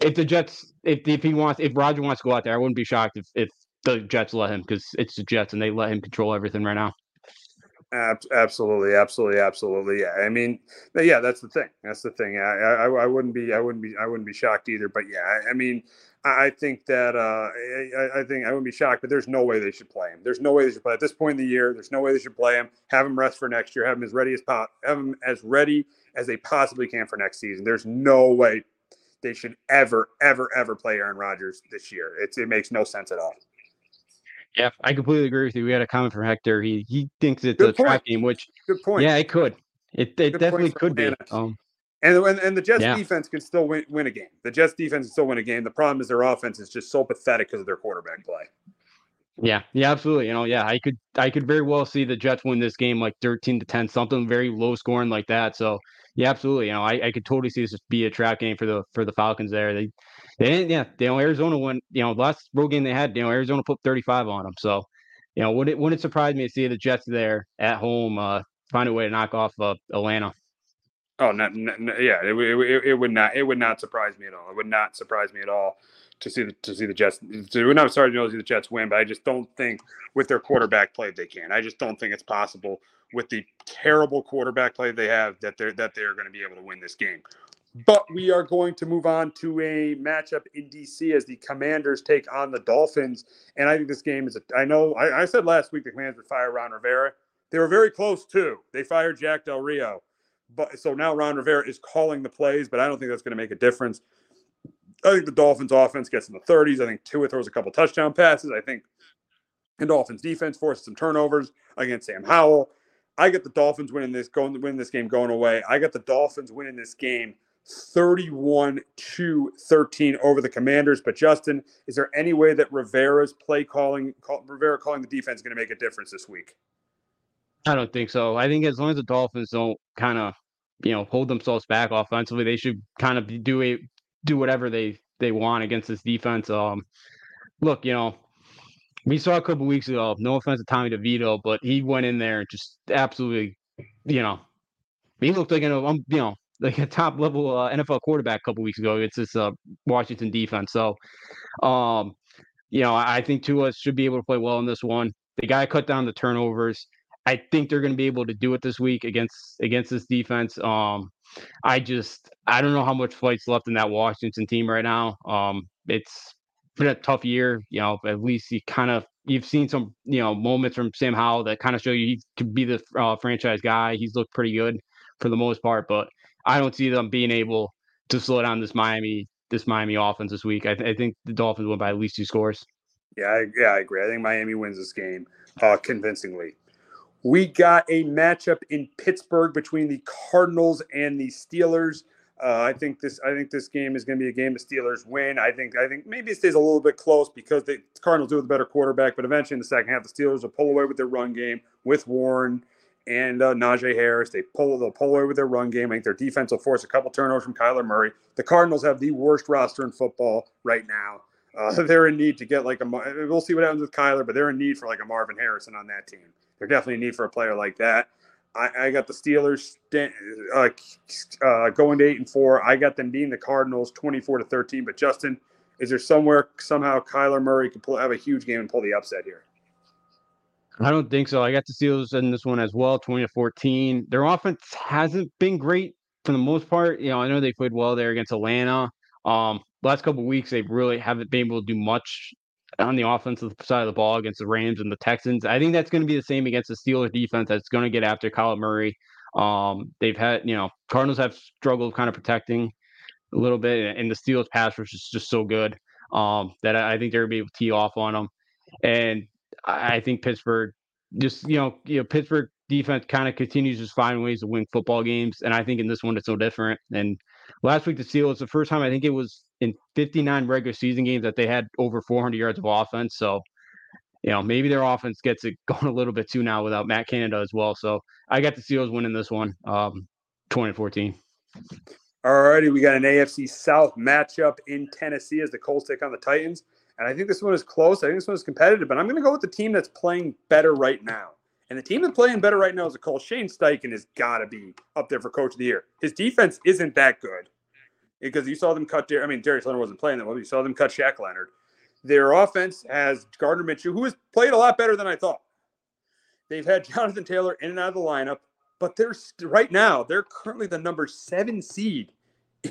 if the Jets, if if he wants, if Roger wants to go out there, I wouldn't be shocked if if the Jets let him because it's the Jets and they let him control everything right now. Absolutely, absolutely, absolutely. Yeah, I mean, yeah, that's the thing. That's the thing. I, I, I wouldn't be, I wouldn't be, I wouldn't be shocked either. But yeah, I, I mean, I think that uh, I, I, think I wouldn't be shocked, but there's no way they should play him. There's no way they should play at this point in the year. There's no way they should play him. Have him rest for next year. Have him as ready as po- have him as ready as they possibly can for next season. There's no way they should ever, ever, ever play Aaron Rodgers this year. It's it makes no sense at all. Yeah, I completely agree with you. We had a comment from Hector. He he thinks it's Good a point. trap game, which Good point. Yeah, it could. It, it definitely could be. Um, and, and, and the Jets yeah. defense can still win, win a game. The Jets defense can still win a game. The problem is their offense is just so pathetic because of their quarterback play. Yeah, yeah, absolutely. You know, yeah, I could I could very well see the Jets win this game like 13 to 10, something very low scoring like that. So yeah, absolutely. You know, I, I could totally see this be a trap game for the for the Falcons there. They they didn't yeah, you know, Arizona won, you know, last road game they had, you know, Arizona put 35 on them. So, you know, would it wouldn't surprise me to see the Jets there at home uh find a way to knock off uh, Atlanta. Oh, not, not, yeah, it, it, it, would not it would not surprise me at all. It would not surprise me at all to see the to see the Jets. Would not me to see the Jets win, but I just don't think with their quarterback play they can. I just don't think it's possible with the terrible quarterback play they have that they're that they're going to be able to win this game. But we are going to move on to a matchup in DC as the Commanders take on the Dolphins. And I think this game is a. I know I, I said last week the Commanders would fire Ron Rivera. They were very close too. They fired Jack Del Rio but so now Ron Rivera is calling the plays, but I don't think that's going to make a difference. I think the Dolphins offense gets in the 30s. I think Tua throws a couple touchdown passes. I think the Dolphins defense forces some turnovers against Sam Howell. I get the Dolphins winning this going win this game going away. I got the Dolphins winning this game 31 to 13 over the Commanders. But Justin, is there any way that Rivera's play calling call, Rivera calling the defense is going to make a difference this week? I don't think so. I think as long as the Dolphins don't kind of, you know, hold themselves back offensively, they should kind of do a do whatever they they want against this defense. Um, look, you know, we saw a couple weeks ago. No offense to Tommy DeVito, but he went in there and just absolutely, you know, he looked like an um, you know like a top level uh, NFL quarterback a couple weeks ago. It's this uh, Washington defense. So, um, you know, I think Tua should be able to play well in this one. The guy cut down the turnovers. I think they're going to be able to do it this week against against this defense. Um, I just I don't know how much fight's left in that Washington team right now. Um, it's been a tough year. You know, at least you kind of you've seen some you know moments from Sam Howell that kind of show you he could be the uh, franchise guy. He's looked pretty good for the most part, but I don't see them being able to slow down this Miami this Miami offense this week. I, th- I think the Dolphins win by at least two scores. Yeah, I, yeah, I agree. I think Miami wins this game uh, convincingly. We got a matchup in Pittsburgh between the Cardinals and the Steelers. Uh, I think this. I think this game is going to be a game the Steelers win. I think. I think maybe it stays a little bit close because the Cardinals do have the better quarterback, but eventually in the second half, the Steelers will pull away with their run game with Warren and uh, Najee Harris. They pull. They'll pull away with their run game. I think their defense will force a couple turnovers from Kyler Murray. The Cardinals have the worst roster in football right now. Uh, [LAUGHS] they're in need to get like a. We'll see what happens with Kyler, but they're in need for like a Marvin Harrison on that team. They're definitely in need for a player like that. I, I got the Steelers uh, uh, going to eight and four. I got them beating the Cardinals twenty-four to thirteen. But Justin, is there somewhere somehow Kyler Murray could pull, have a huge game and pull the upset here? I don't think so. I got the Steelers in this one as well, twenty to fourteen. Their offense hasn't been great for the most part. You know, I know they played well there against Atlanta. Um, last couple weeks they really haven't been able to do much on the offensive side of the ball against the Rams and the Texans. I think that's going to be the same against the Steelers defense that's going to get after Kyler Murray. Um, they've had, you know, Cardinals have struggled kind of protecting a little bit, and the Steelers pass rush is just so good um, that I think they're going to be able to tee off on them. And I think Pittsburgh just, you know, you know, Pittsburgh defense kind of continues to find ways to win football games, and I think in this one it's no different. And last week the Steelers, the first time I think it was in 59 regular season games that they had over 400 yards of offense. So, you know, maybe their offense gets it [LAUGHS] going a little bit too now without Matt Canada as well. So I got the Steelers winning this one, um, 2014. All righty, we got an AFC South matchup in Tennessee as the Colts take on the Titans. And I think this one is close. I think this one is competitive, but I'm going to go with the team that's playing better right now. And the team that's playing better right now is a Colts. Shane Steichen has got to be up there for Coach of the Year. His defense isn't that good because you saw them cut. I mean, Darius Leonard wasn't playing that well. You saw them cut Shaq Leonard. Their offense has Gardner Minshew, who has played a lot better than I thought. They've had Jonathan Taylor in and out of the lineup, but they're right now they're currently the number seven seed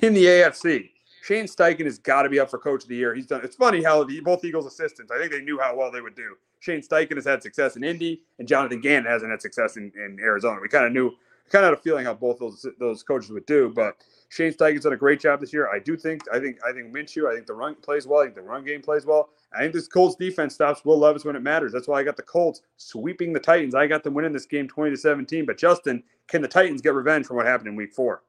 in the AFC. Shane Steichen has got to be up for Coach of the Year. He's done. It's funny how the, both Eagles assistants. I think they knew how well they would do. Shane Steichen has had success in Indy, and Jonathan Gannon hasn't had success in, in Arizona. We kind of knew, kind of had a feeling how both those those coaches would do. But Shane Steichen's done a great job this year. I do think. I think. I think Minshew. I think the run plays well. I think the run game plays well. I think this Colts defense stops Will Levis when it matters. That's why I got the Colts sweeping the Titans. I got them winning this game twenty to seventeen. But Justin, can the Titans get revenge from what happened in Week Four?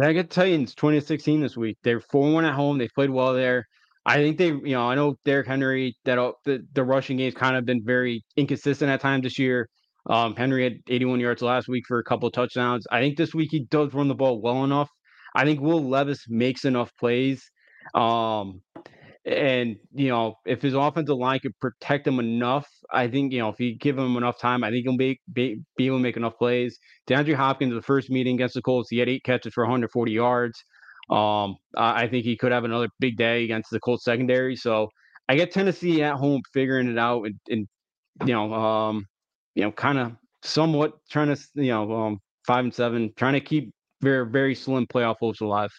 I get Titans 2016 this week. They're 4 1 at home. They played well there. I think they, you know, I know Derrick Henry, that the, the rushing game's kind of been very inconsistent at times this year. Um, Henry had 81 yards last week for a couple of touchdowns. I think this week he does run the ball well enough. I think Will Levis makes enough plays. Um, and you know, if his offensive line could protect him enough, I think you know if you give him enough time, I think he'll be, be, be able to make enough plays. DeAndre Hopkins, the first meeting against the Colts, he had eight catches for 140 yards. Um, I think he could have another big day against the Colts secondary. So I get Tennessee at home figuring it out and, and you know, um, you know, kind of somewhat trying to, you know, um, five and seven, trying to keep very, very slim playoff hopes alive.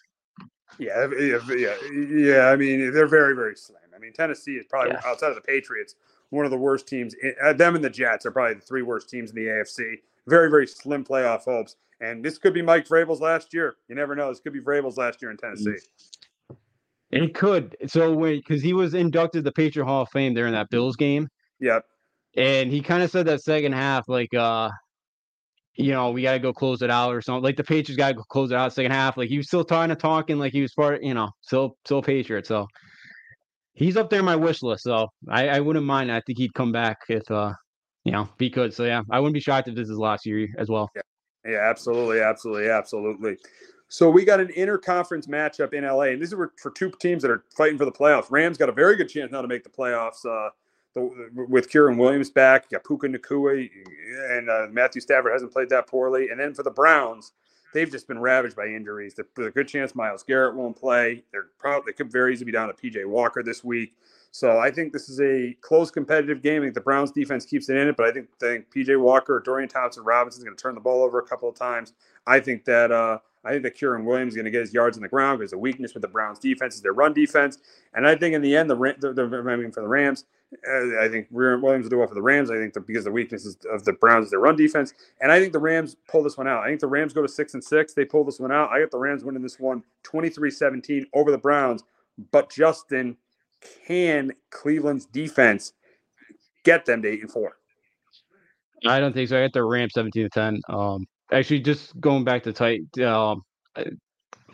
Yeah, yeah, yeah. I mean, they're very, very slim. I mean, Tennessee is probably yeah. outside of the Patriots, one of the worst teams. Uh, them and the Jets are probably the three worst teams in the AFC. Very, very slim playoff hopes. And this could be Mike Vrabel's last year. You never know. This could be Vrabel's last year in Tennessee. It could. So when because he was inducted the Patriot Hall of Fame there in that Bills game. Yep. And he kind of said that second half, like, uh, you know, we got to go close it out or something. Like the Patriots got to go close it out second half. Like he was still trying to talking like he was part, you know, still still Patriot. So he's up there in my wish list. So I, I wouldn't mind. I think he'd come back if uh, you know, he could. So yeah, I wouldn't be shocked if this is last year as well. Yeah. Yeah, absolutely, absolutely, absolutely. So we got an interconference matchup in LA, and this is for two teams that are fighting for the playoffs. Rams got a very good chance now to make the playoffs. Uh, the, with Kyren Williams back, you got Puka Nacua, and uh, Matthew Stafford hasn't played that poorly. And then for the Browns, they've just been ravaged by injuries. There's a good chance Myles Garrett won't play. They're probably they could very easily be down to PJ Walker this week. So I think this is a close competitive game. I think the Browns defense keeps it in it, but I think, think PJ Walker, Dorian Thompson Robinson is going to turn the ball over a couple of times. I think that uh, I think that Kyren Williams is going to get his yards on the ground because the weakness with the Browns defense is their run defense. And I think in the end, the, the, the I mean, for the Rams, uh, I think Williams will do well for the Rams. I think the, because the weaknesses of the Browns is their run defense. And I think the Rams pull this one out. I think the Rams go to six and six. They pull this one out. I got the Rams winning this one 23 17 over the Browns. But Justin, can Cleveland's defense get them to eight and four? I don't think so. I got the Rams 17 to 10. Um, actually, just going back to tight, um,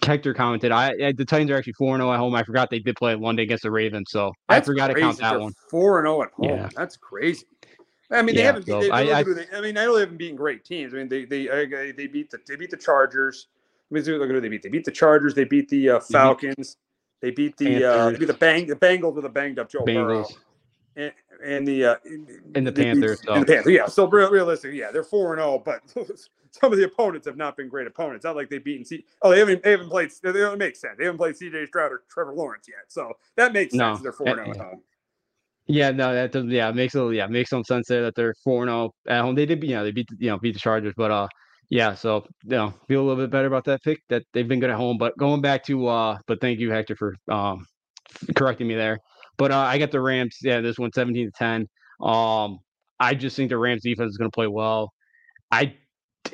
Hector commented, I, I, the Titans are actually 4 0 at home. I forgot they did play at London against the Ravens, so That's I forgot crazy. to count that They're one. Four and zero at home. Yeah. That's crazy. I mean, they Yeah, haven't. so they, I- they, I- I, mean, I know they haven't beaten great teams. I mean, they they uh, they beat the they beat the Chargers. Let me see look at they beat. They beat the Chargers. They beat the uh, Falcons. They beat the uh, they beat the bang the Bengals with a banged up Joe Burrow. Bengals. And, and the uh, And the they beat- Panthers, and the. Panthers, yeah. So real, realistic, yeah, they're four and zero, but [LAUGHS] some of the opponents have not been great opponents. Not like they've beaten. C- oh, they haven't. They haven't played. They don't make sense. They haven't played C.J. Stroud or Trevor Lawrence yet. So that makes sense. They're four and zero at Yeah. home. Yeah, no, that does. Yeah, makes a yeah makes some sense there that they're four zero at home. They did, you know, they beat you know beat the Chargers, but uh, yeah. So you know, feel a little bit better about that pick that they've been good at home. But going back to uh, but thank you Hector for um correcting me there. But uh, I got the Rams. Yeah, this one 17 to 10. Um, I just think the Rams defense is going to play well. I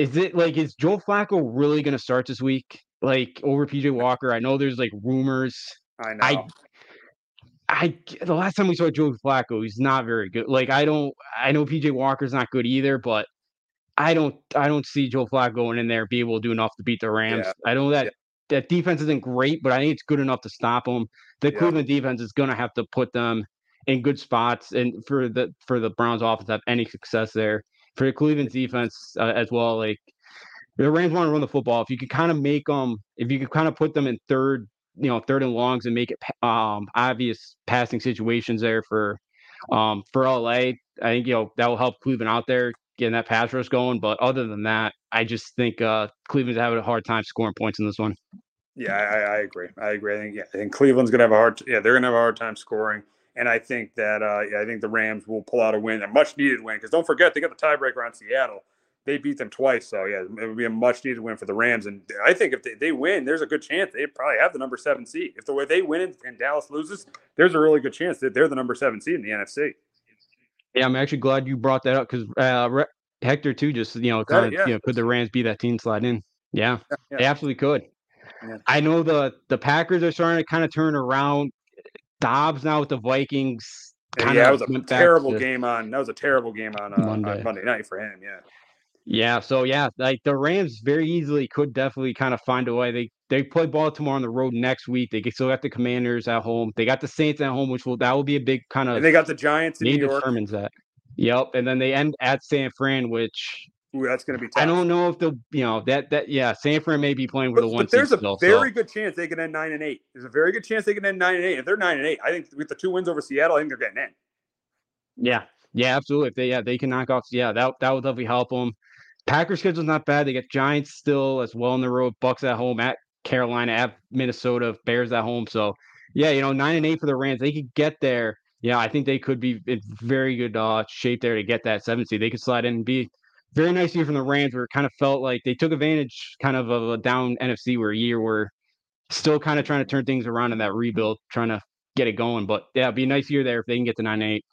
is it like is Joe Flacco really going to start this week? Like over PJ Walker? I know there's like rumors. I know. I I the last time we saw Joe Flacco, he's not very good. Like I don't I know PJ Walker's not good either, but I don't I don't see Joe Flacco going in there be able to do enough to beat the Rams. Yeah. I know that Yeah. that defense isn't great, but I think it's good enough to stop them. The Yeah. Cleveland defense is gonna have to put them in good spots and for the for the Browns offense to have any success there. For the Cleveland defense uh, as well, like the Rams want to run the football. If you could kind of make them, if you could kind of put them in third, you know, third and longs and make it um, obvious passing situations there for um, for LA, I think you know that will help Cleveland out there getting that pass rush going. But other than that, I just think uh, Cleveland's having a hard time scoring points in this one. Yeah, I, I agree. I agree. I think yeah, I think Cleveland's gonna have a hard. Yeah, they're gonna have a hard time scoring. And I think that uh, yeah, I think the Rams will pull out a win, a much needed win. Because don't forget, they got the tiebreaker on Seattle. They beat them twice, so yeah, it would be a much needed win for the Rams. And I think if they, they win, there's a good chance they probably have the number seven seed. If the way they win and, Dallas loses, there's a really good chance that they're the number seven seed in the NFC. Yeah, I'm actually glad you brought that up because uh, Re- Hector too just you know kind of yeah. you know could the Rams be that team slide in? Yeah, Yeah. they absolutely could. Yeah. I know the the Packers are starting to kind of turn around. Dobbs now with the Vikings. Yeah, that was a terrible to- game on. That was a terrible game on, uh, Monday. on Monday night for him. Yeah. Yeah, so yeah, like the Rams very easily could definitely kind of find a way. They they play Baltimore on the road next week. They still got the Commanders at home. They got the Saints at home, which will that will be a big kind of And they got the Giants in need New York. determines that. Yep, and then they end at San Fran, which Ooh, that's going to be tough. I don't know if they'll, you know that that yeah San Fran may be playing for But, the one but there's a still, very so. good chance they can end nine and eight. There's a very good chance they can end nine and eight. If they're nine and eight, I think with the two wins over Seattle, I think they're getting in. Yeah, yeah, absolutely. If they yeah they can knock off yeah that that would definitely help them. Packers schedule's not bad. They got Giants still as well on the road. Bucks at home at Carolina at Minnesota. Bears at home. So yeah, you know nine and eight for the Rams. They could get there. Yeah, I think they could be in very good uh, shape there to get that seven seed. They could slide in and be very nice year from the Rams. Where it kind of felt like they took advantage kind of of a down NFC where a year where still kind of trying to turn things around in that rebuild, trying to get it going. But yeah, it'd be a nice year there if they can get to nine eight.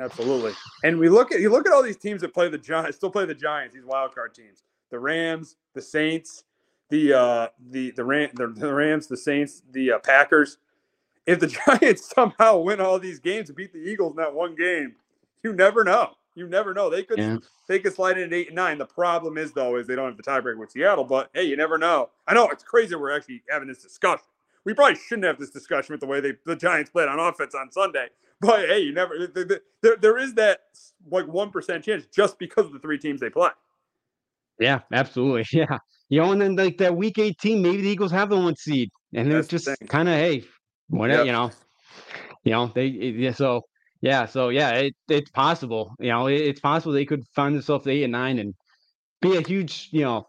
Absolutely. And we look at you look at all these teams that play the Giants, still play the Giants. These wild card teams: the Rams, the Saints, the uh, the the, Ram, the, the Rams, the Saints, the uh, Packers. If the [LAUGHS] Giants somehow win all these games and beat the Eagles in that one game, you never know. You never know. They could Yeah. they could slide in at eight and nine. The problem is though is they don't have the tiebreaker with Seattle. But hey, you never know. I know it's crazy. We're actually having this discussion. We probably shouldn't have this discussion with the way they the Giants played on offense on Sunday. But hey, you never th- th- there there is that like one percent chance just because of the three teams they play. Yeah, absolutely. [LAUGHS] Yeah. You know, and then like that week 18, maybe the Eagles have the one seed. And That's it's the just thing. kind of, hey, whatever, Yep. you know. You know, they eh, yeah, so yeah, so yeah, it, it's possible. You know, it, it's possible they could find themselves eight and nine and be a huge, you know,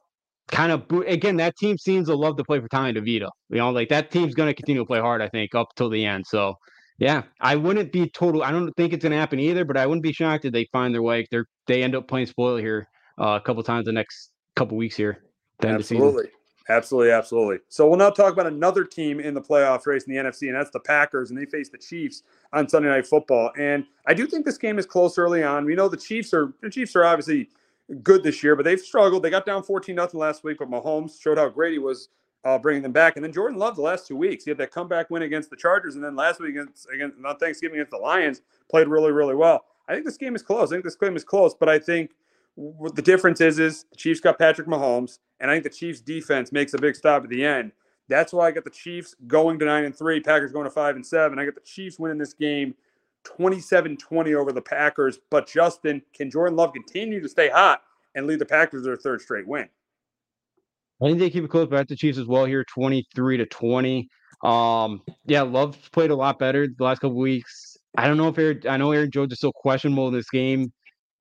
kind of. Again, that team seems to love to play for Tommy DeVito. You know, like that team's gonna continue to play hard, I think, up till the end. So yeah, I wouldn't be total. I don't think it's gonna happen either, but I wouldn't be shocked if they find their way. They're they end up playing spoiler here uh, a couple times the next couple weeks here. to. Absolutely. Absolutely, absolutely. So we'll now talk about another team in the playoff race in the NFC, and that's the Packers, and they face the Chiefs on Sunday Night Football. And I do think this game is close early on. We know the Chiefs are the Chiefs are obviously good this year, but they've struggled. They got down 14 nothing last week, but Mahomes showed how great he was uh, bringing them back. And then Jordan Love the last two weeks. He had that comeback win against the Chargers, and then last week against, against not Thanksgiving against the Lions, played really, really well. I think this game is close. I think this game is close, but I think the difference is is the Chiefs got Patrick Mahomes, and I think the Chiefs defense makes a big stop at the end. That's why I got the Chiefs going to nine and three, Packers going to five and seven. I got the Chiefs winning this game 27-20 over the Packers. But Justin, can Jordan Love continue to stay hot and lead the Packers to their third straight win? I think they keep it close, but at the Chiefs as well here, 23 to 20. Um, yeah, Love's played a lot better the last couple weeks. I don't know if Aaron, I know Aaron Jones is still questionable in this game.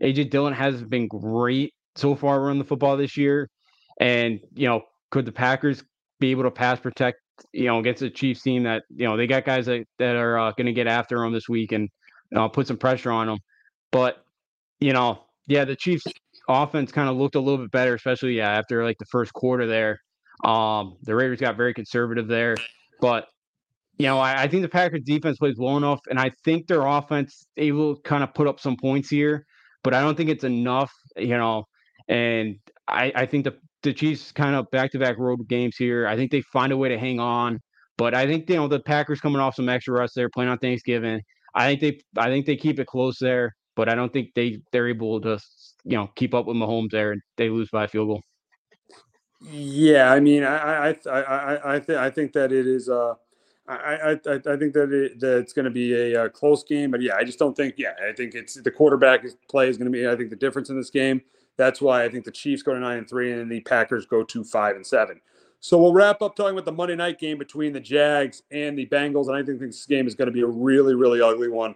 AJ Dillon has been great so far running the football this year. And, you know, could the Packers be able to pass protect, you know, against a Chiefs team that, you know, they got guys that, that are uh, going to get after them this week and uh, put some pressure on them. But, you know, yeah, the Chiefs offense kind of looked a little bit better, especially yeah, after like the first quarter there. Um, the Raiders got very conservative there. But you know, I, I, think the Packers defense plays well enough, and I think their offense able to kind of put up some points here, but I don't think it's enough, you know. And I, I think the the Chiefs kind of back to back road games here. I think they find a way to hang on, but I think you know the Packers coming off some extra rest there, playing on Thanksgiving. I think they I think they keep it close there, but I don't think they they're able to you know keep up with Mahomes there, and they lose by a field goal. Yeah, I mean, I I I I, th- I think that it is. Uh, I I I think that, it, that it's going to be a, a, close game, but yeah, I just don't think. Yeah, I think it's the quarterback play is going to be. I think the difference in this game. That's why I think the Chiefs go to nine and three, and the Packers go to five and seven. So we'll wrap up talking about the Monday night game between the Jags and the Bengals, and I think this game is going to be a really really ugly one.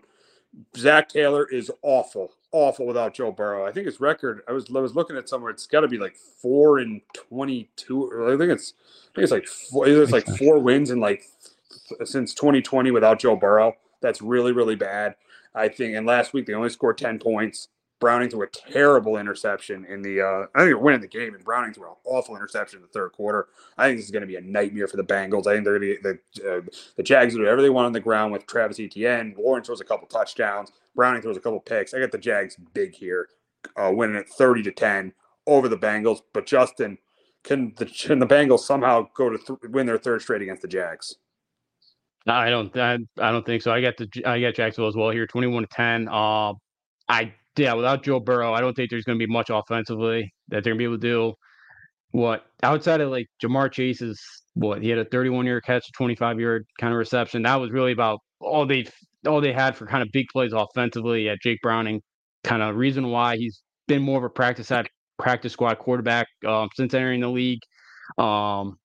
Zac Taylor is awful awful without Joe Burrow. I think his record. I was I was looking at somewhere. It's got to be like four and twenty two. I think it's I think it's like four, it's like four wins in like since 2020 without Joe Burrow. That's really really bad. I think. And last week they only scored ten points. Browning threw a terrible interception in the. Uh, I think they're winning the game, and Browning threw an awful interception in the third quarter. I think this is going to be a nightmare for the Bengals. I think they're going to the uh, the Jags do whatever they want on the ground with Travis Etienne. Lawrence throws a couple touchdowns. Browning throws a couple picks. I got the Jags big here, uh, winning at thirty to ten over the Bengals. But Justin, can the can the Bengals somehow go to th- win their third straight against the Jags? I don't. I, I don't think so. I got the I got Jacksonville as well here, twenty-one to ten. Uh, I yeah, without Joe Burrow, I don't think there's going to be much offensively that they're going to be able to do. What outside of like Ja'Marr Chase's what he had a 31 yard catch, 25 yard kind of reception. That was really about all they all they had for kind of big plays offensively at Jake Browning. Kind of reason why he's been more of a practice at practice squad quarterback um, since entering the league. Um,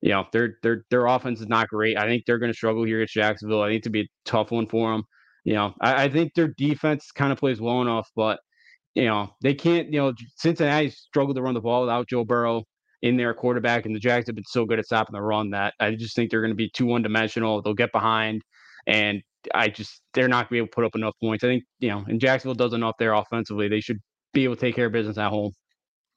you know, their their their offense is not great. I think they're going to struggle here at Jacksonville. I think to be a tough one for them you know, I, I think their defense kind of plays well enough, but you know, they can't, you know, Cincinnati struggled to run the ball without Joe Burrow in their quarterback, and the Jags have been so good at stopping the run that I just think they're going to be too one dimensional. They'll get behind, and I just they're not going to be able to put up enough points. I think you know, and Jacksonville does enough there offensively. They should be able to take care of business at home.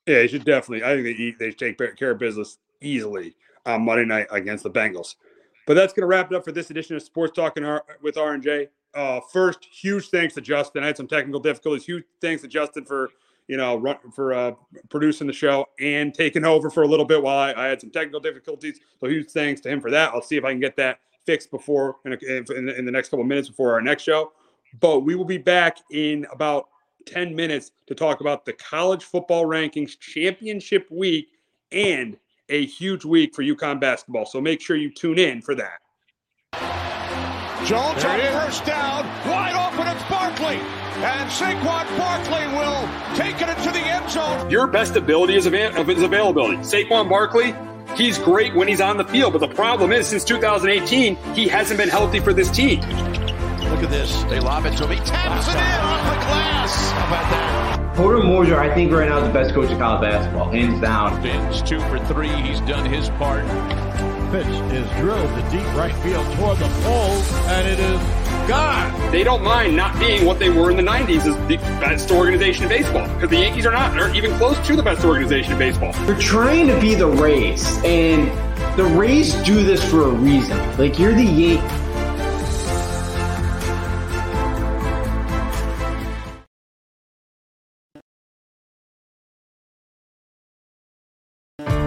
Yeah, they should definitely. I think they they take care of business easily on Monday night against the Bengals. But that's going to wrap it up for this edition of Sports Talking with R and J uh, first, huge thanks to Justin. I had some technical difficulties. Huge thanks to Justin for you know run, for uh, producing the show and taking over for a little bit while I, I, had some technical difficulties. So huge thanks to him for that. I'll see if I can get that fixed before in, a, in, in the next couple minutes before our next show. But we will be back in about 10 minutes to talk about the college football rankings championship week and a huge week for UConn basketball. So make sure you tune in for that. Jones on first down, wide open, it's Barkley. And Saquon Barkley will take it into the end zone. Your best ability is, av- is availability. Saquon Barkley, he's great when he's on the field, but the problem is since 2018, he hasn't been healthy for this team. Look at this. They lob it to him. He taps it in off the glass. How about that? Porter Moser, I think right now is the best coach of college basketball, hands down. Vince two for three. He's done his part. pitch is drilled to deep right field toward the pole, and it is gone. They don't mind not being what they were in the 90s as the best organization in baseball because the Yankees are not. They're even close to the best organization in baseball. They're trying to be the Rays, and the Rays do this for a reason. Like, you're the Yankees.